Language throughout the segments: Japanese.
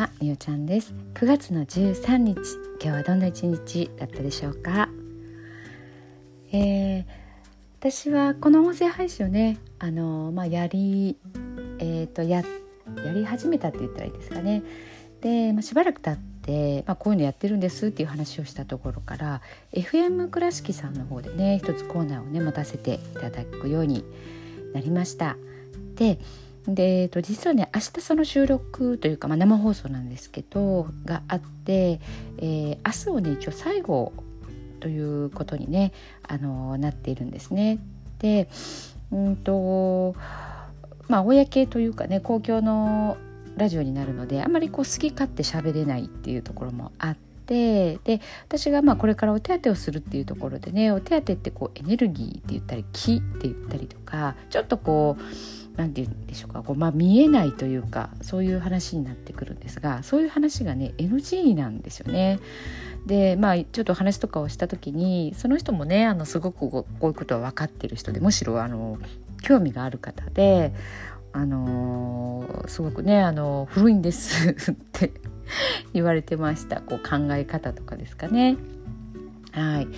はみおちゃんです。9月の13日今日はどんな一日だったでしょうか、えー、私はこの音声配信をねあのまあやりえっ、ー、とややり始めたって言ったらいいですかね。で、まあ、しばらく経ってまあ、こういうのやってるんですっていう話をしたところから FM 倉敷さんの方でね一つコーナーをね持たせていただくようになりました。でで、えっと、実はね明日その収録というか、まあ、生放送なんですけどがあって、えー、明日をね一応最後ということにねあのなっているんですね。でうんとまあ公というかね公共のラジオになるのであまりこう好き勝手喋れないっていうところもあって。で私がまあこれからお手当をするっていうところでねお手当ってこうエネルギーって言ったり気って言ったりとかちょっとこう何て言うんでしょうかこう、まあ、見えないというかそういう話になってくるんですがそういう話がね NG なんですよね。でまあちょっと話とかをした時にその人もねあのすごくこういうことは分かってる人でむしろあの興味がある方であのー、すごくねあの古いんです って言われてましたこう考え方とかですかね。はい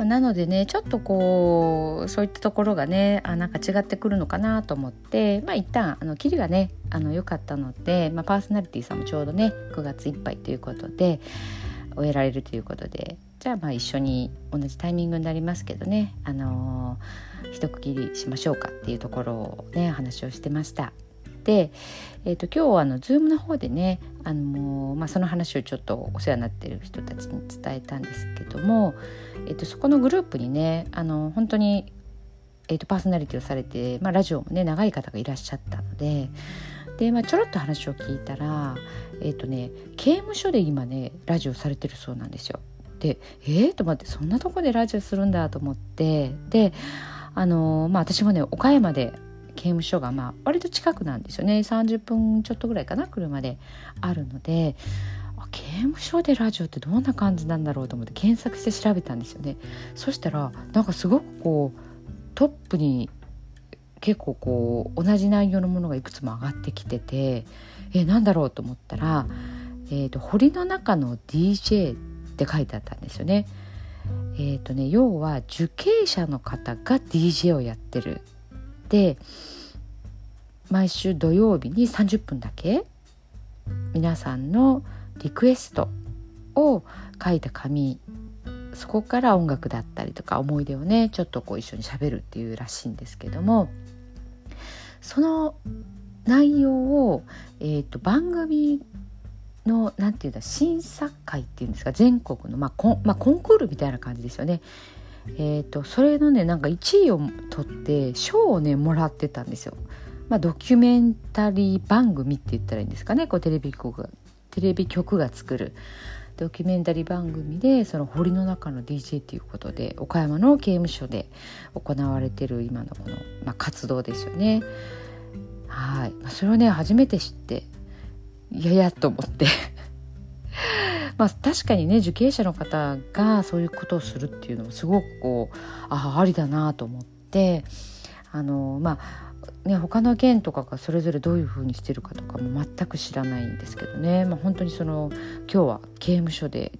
まあ、なのでねちょっとこうそういったところがねあなんか違ってくるのかなと思ってまあ一旦あのキリがねあの良かったので、まあ、パーソナリティさんもちょうどね9月いっぱいということで終えられるということでじゃあまあ一緒に同じタイミングになりますけどねあのー、一区切りしましょうかっていうところをね話をしてました。で、えーと、今日はあの Zoom の方でね、あのー、まあ、その話をちょっとお世話になってる人たちに伝えたんですけども、えーと、そこのグループにねあの本当に、えーと、パーソナリティをされて、まあ、ラジオもね長い方がいらっしゃったのでで、まあ、ちょろっと話を聞いたら、えーとね、刑務所で今ねラジオされてるそうなんですよ。でえー、と思ってそんなとこでラジオするんだと思ってであのー、まあ私もね岡山で刑務所がまあ割と近くなんですよね。30分ちょっとぐらいかな車であるので。刑務所でラジオってどんな感じなんだろうと思って検索して調べたんですよね。そしたらなんかすごくこうトップに結構こう同じ内容のものがいくつも上がってきててえなんだろうと思ったら、えーと、堀の中の DJ って書いてあったんですよね。えーとね要は受刑者の方が DJ をやってる。で毎週土曜日に30分だけ皆さんのリクエストを書いた紙そこから音楽だったりとか思い出をねちょっとこう一緒にしゃべるっていうらしいんですけどもその内容を、えーと、番組の何て言うんだ審査会っていうんですか全国の、まあコンまあ、コンクールみたいな感じですよね。えーと、それのねなんか1位を取って賞をねもらってたんですよ。まあ、ドキュメンタリー番組って言ったらいいんですかねこうテレビ局がテレビ局が作るドキュメンタリー番組でその堀の中の DJ っていうことで岡山の刑務所で行われてる今のこの、まあ、活動ですよね。はい、それをね初めて知っていやいやと思って まあ、確かにね受刑者の方がそういうことをするっていうのもすごくこうああありだなと思ってあのまあね他の県とかがそれぞれどういうふうにしてるかとかも全く知らないんですけどね、まあ、本当にその今日は刑務所で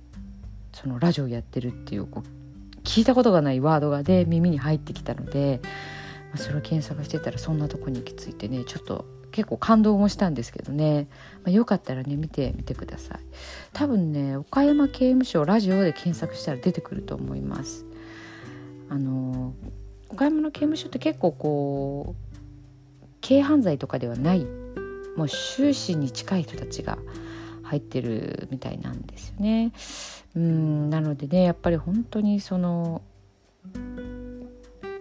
そのラジオやってるっていうこう聞いたことがないワードがね耳に入ってきたので、まあ、それを検索してたらそんなとこに行き着いてねちょっと結構感動もしたんですけどね、まあ、よかったらね見てみてください。多分ね岡山刑務所ラジオで検索したら出てくると思います。あの岡山の刑務所って結構こう軽犯罪とかではないもう終始に近い人たちが入ってるみたいなんですよね。うんなのでねやっぱり本当にその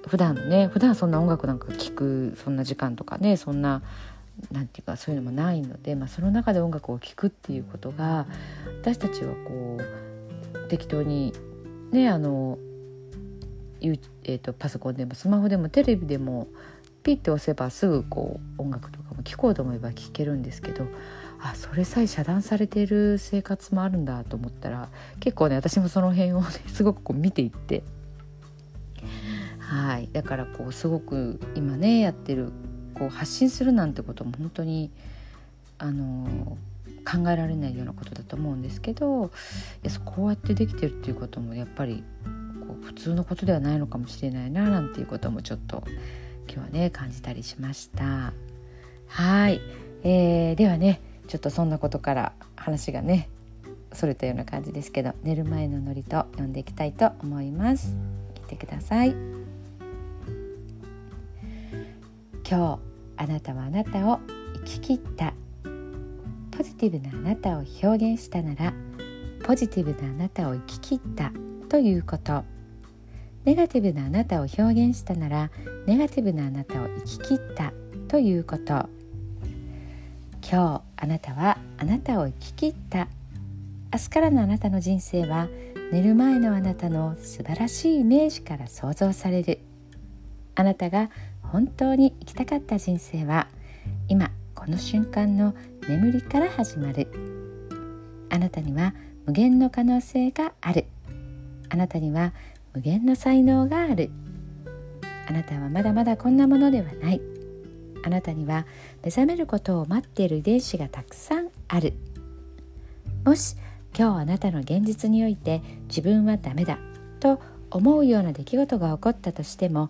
普段ね普段そんな音楽なんか聴くそんな時間とかねそんななんていうかそういうのもないので、まあ、その中で音楽を聴くっていうことが私たちはこう適当にねあの、えーと、パソコンでもスマホでもテレビでもピッて押せばすぐこう音楽とかも聴こうと思えば聴けるんですけどあそれさえ遮断されている生活もあるんだと思ったら結構ね私もその辺をね すごくこう見ていって。はい。だからこうすごく今ねやってるこう発信するなんてことも本当にあの考えられないようなことだと思うんですけどいやこうやってできてるっていうこともやっぱりこう普通のことではないのかもしれないななんていうこともちょっと今日はね感じたりしました。はい、えー、ではねちょっとそんなことから話がねそれたような感じですけど寝る前のノリと読んでいきたいと思います。聞いてください。今日あなたはあなたを生き切った。ポジティブなあなたを表現したならポジティブなあなたを生き切ったということ。ネガティブなあなたを表現したならネガティブなあなたを生き切ったということ。今日あなたはあなたを生き切った。明日からのあなたの人生は寝る前のあなたの素晴らしいイメージから想像される。あなたが本当に生きたかった人生は今この瞬間の眠りから始まる。あなたには無限の可能性がある。あなたには無限の才能がある。あなたはまだまだこんなものではない。あなたには目覚めることを待っている遺伝子がたくさんある。もし今日あなたの現実において自分はダメだと思うような出来事が起こったとしても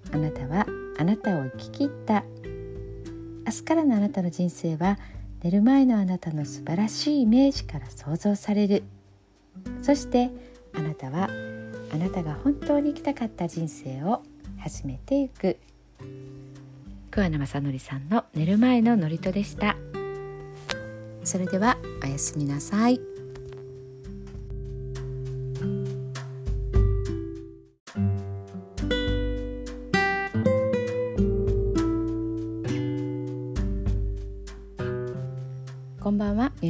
日あなたはあなたを生き切った。明日からのあなたの人生は寝る前のあなたの素晴らしいイメージから想像される。そしてあなたはあなたが本当に生きたかった人生を始めていく。桑名正則さんの寝る前の祝詞でした。それではおやすみなさい。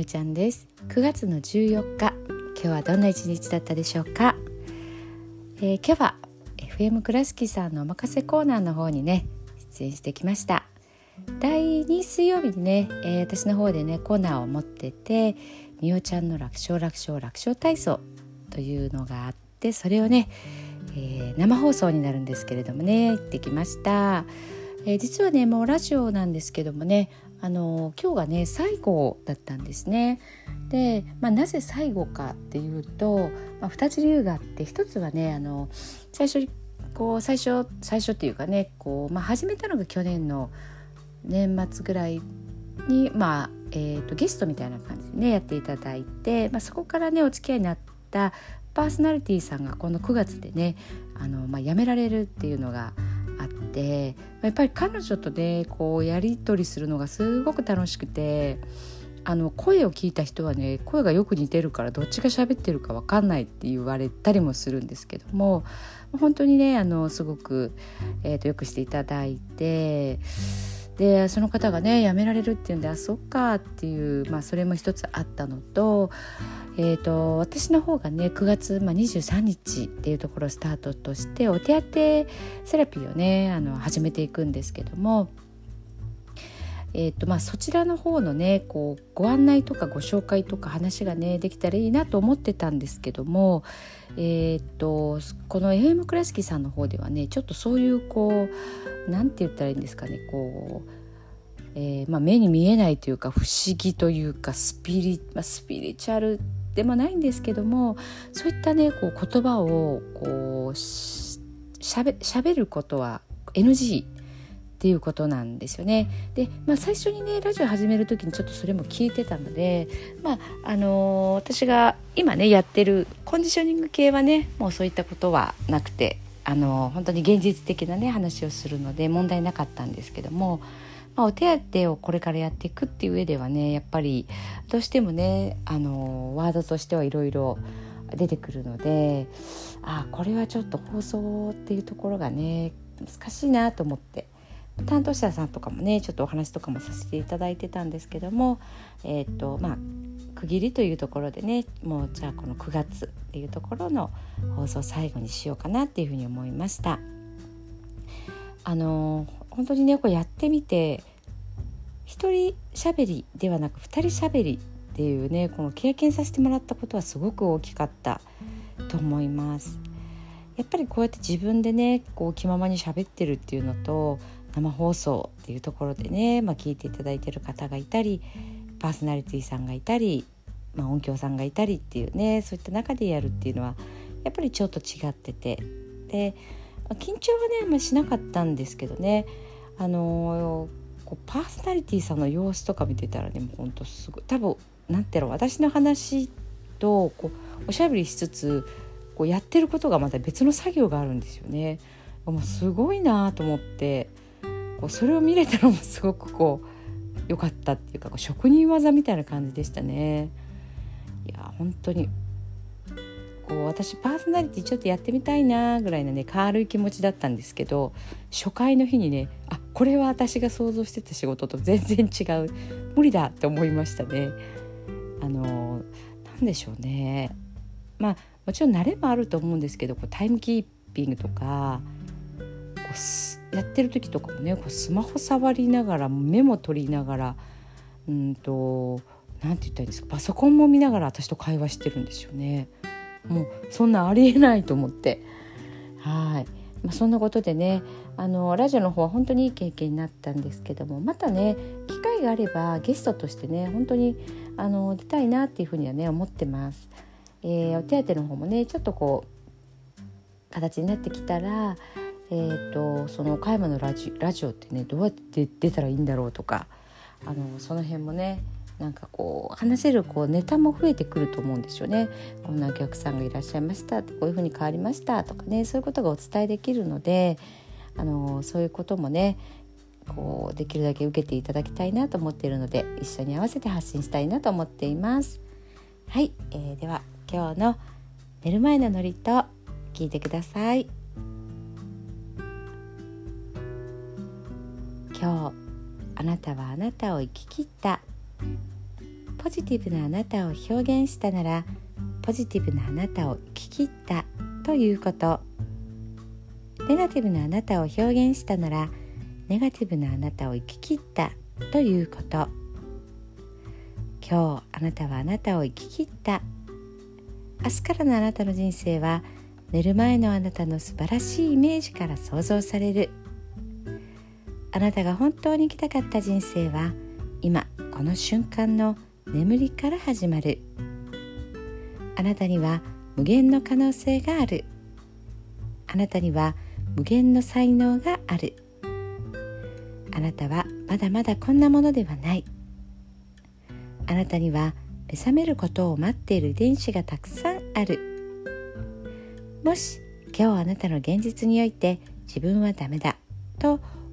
ゆちゃんです。9月の14日今日はどんな一日だったでしょうか、えー、今日は FM 倉敷さんのお任せコーナーの方にね出演してきました。第2水曜日にね、えー、私の方でねコーナーを持っててみおちゃんの楽勝楽勝楽勝体操というのがあってそれをね、えー、生放送になるんですけれどもね行ってきました、えー、実はねもうラジオなんですけどもねあの今日がね最後だったんですね。で、まあ、なぜ最後かっていうと、まあ、2つ理由があって1つはねあの最初こう最初最初っていうかねこう、まあ、始めたのが去年の年末ぐらいに、まあえーと、ゲストみたいな感じでねやっていただいて、まあ、そこからねお付き合いになったパーソナリティーさんがこの9月でねあの、まあ、辞められるっていうのがあってやっぱり彼女とねこうやり取りするのがすごく楽しくてあの声を聞いた人はね声がよく似てるからどっちが喋ってるか分かんないって言われたりもするんですけども本当にねあのすごく、えーと、よくしていただいてでその方がね辞められるっていうんであそっかっていう、まあ、それも一つあったのと,、えーと、私の方がね9月、まあ、23日っていうところスタートとしてお手当セラピーをねあの始めていくんですけども。えーとまあ、そちらの方のねこうご案内とかご紹介とか話がねできたらいいなと思ってたんですけども、えーと、この FM 倉敷さんの方ではねちょっとそういうこうなんて言ったらいいんですかねこう、えーまあ、目に見えないというか不思議というかスピリ,、まあ、スピリチュアルでもないんですけどもそういったねこう言葉をこうしゃべしゃべることは NG っていうことなんですよね。で、まあ、最初にねラジオ始める時にちょっとそれも聞いてたので、まああのー、私が今ねやってるコンディショニング系はねもうそういったことはなくて、あのー、本当に現実的なね話をするので問題なかったんですけども。まあ、お手当をこれからやっていくっていう上ではねやっぱりどうしてもねあのワードとしてはいろいろ出てくるのであこれはちょっと放送っていうところがね難しいなと思って担当者さんとかもねちょっとお話とかもさせていただいてたんですけどもえ、ー、とまあ区切りというところでねもうじゃあこの9月っていうところの放送最後にしようかなっていうふうに思いました。あの本当にねこれやってみて一人喋りではなく二人喋りっていうねこの経験させてもらったことはすごく大きかったと思います。やっぱりこうやって自分でねこう気ままに喋ってるっていうのと生放送っていうところでね、まあ、聞いていただいてる方がいたりパーソナリティさんがいたり、まあ、音響さんがいたりっていうねそういった中でやるっていうのはやっぱりちょっと違ってて。で、まあ、緊張はね、まあ、しなかったんですけどね。あのー、こうパーソナリティさんの様子とか見てたらねもうほんとすごい多分なんていうの私の話とこうおしゃべりしつつこうやってることがまた別の作業があるんですよね。もうすごいなと思って。こうそれを見れたのもすごくこう良かったっていうかこう職人技みたいな感じでしたね。いや本当にこう私パーソナリティちょっとやってみたいなぐらいのね軽い気持ちだったんですけど初回の日にねあこれは私が想像してた仕事と全然違う無理だって思いましたね。あの何でしょうねまあもちろん慣れもあると思うんですけどこうタイムキーピングとかこうやってる時とかもねこうスマホ触りながらメモ取りながらうんと何て言ったらいいんですかパソコンも見ながら私と会話してるんですよね。もうそんなありえないと思ってはい、まあ、そんなことでねあのラジオの方は本当にいい経験になったんですけどもまたね機会があればゲストとしてね本当にあの出たいなっていうふうにはね思ってます。えー、お手当の方もねちょっとこう形になってきたらえーと、その岡山のラジラジオってねどうやって出たらいいんだろうとかあのその辺もねなんかこう話せるこうネタも増えてくると思うんですよね。こんなお客さんがいらっしゃいましたこういうふうに変わりましたとかねそういうことがお伝えできるのであのそういうこともねこうできるだけ受けていただきたいなと思っているので一緒に合わせて発信したいなと思っています。はい、えー、では今日の寝る前のノリと聞いてください。今日あなたはあなたを生き切った。ポジティブなあなたを表現したならポジティブなあなたを生き切った。ということ。ネガティブなあなたを表現したならネガティブなあなたを生き切った。ということ。今日あなたはあなたを生き切った。明日からのあなたの人生は寝る前のあなたの素晴らしいイメージから想像される。なたが本当に生きたかった人生は今この瞬間の眠りから始まる。あなたには無限の可能性がある。あなたには無限の才能がある。あなたはまだまだこんなものではない。あなたには目覚めることを待っている遺伝子がたくさんある。もし今日あなたの現実において自分はダメだと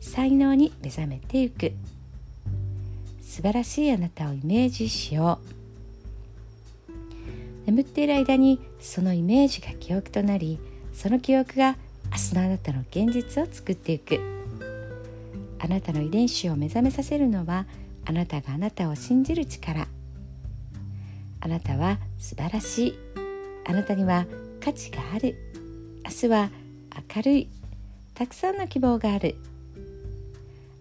才能に目覚めていく。素晴らしいあなたをイメージしよう。眠っている間にそのイメージが記憶となりその記憶が明日のあなたの現実を作っていく。あなたの遺伝子を目覚めさせるのはあなたがあなたを信じる力。あなたは素晴らしい。あなたには価値がある。明日は明るい。たくさんの希望がある。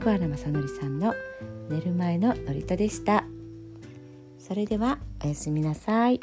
桑原正則さんの寝る前の祝詞でしたそれではおやすみなさい。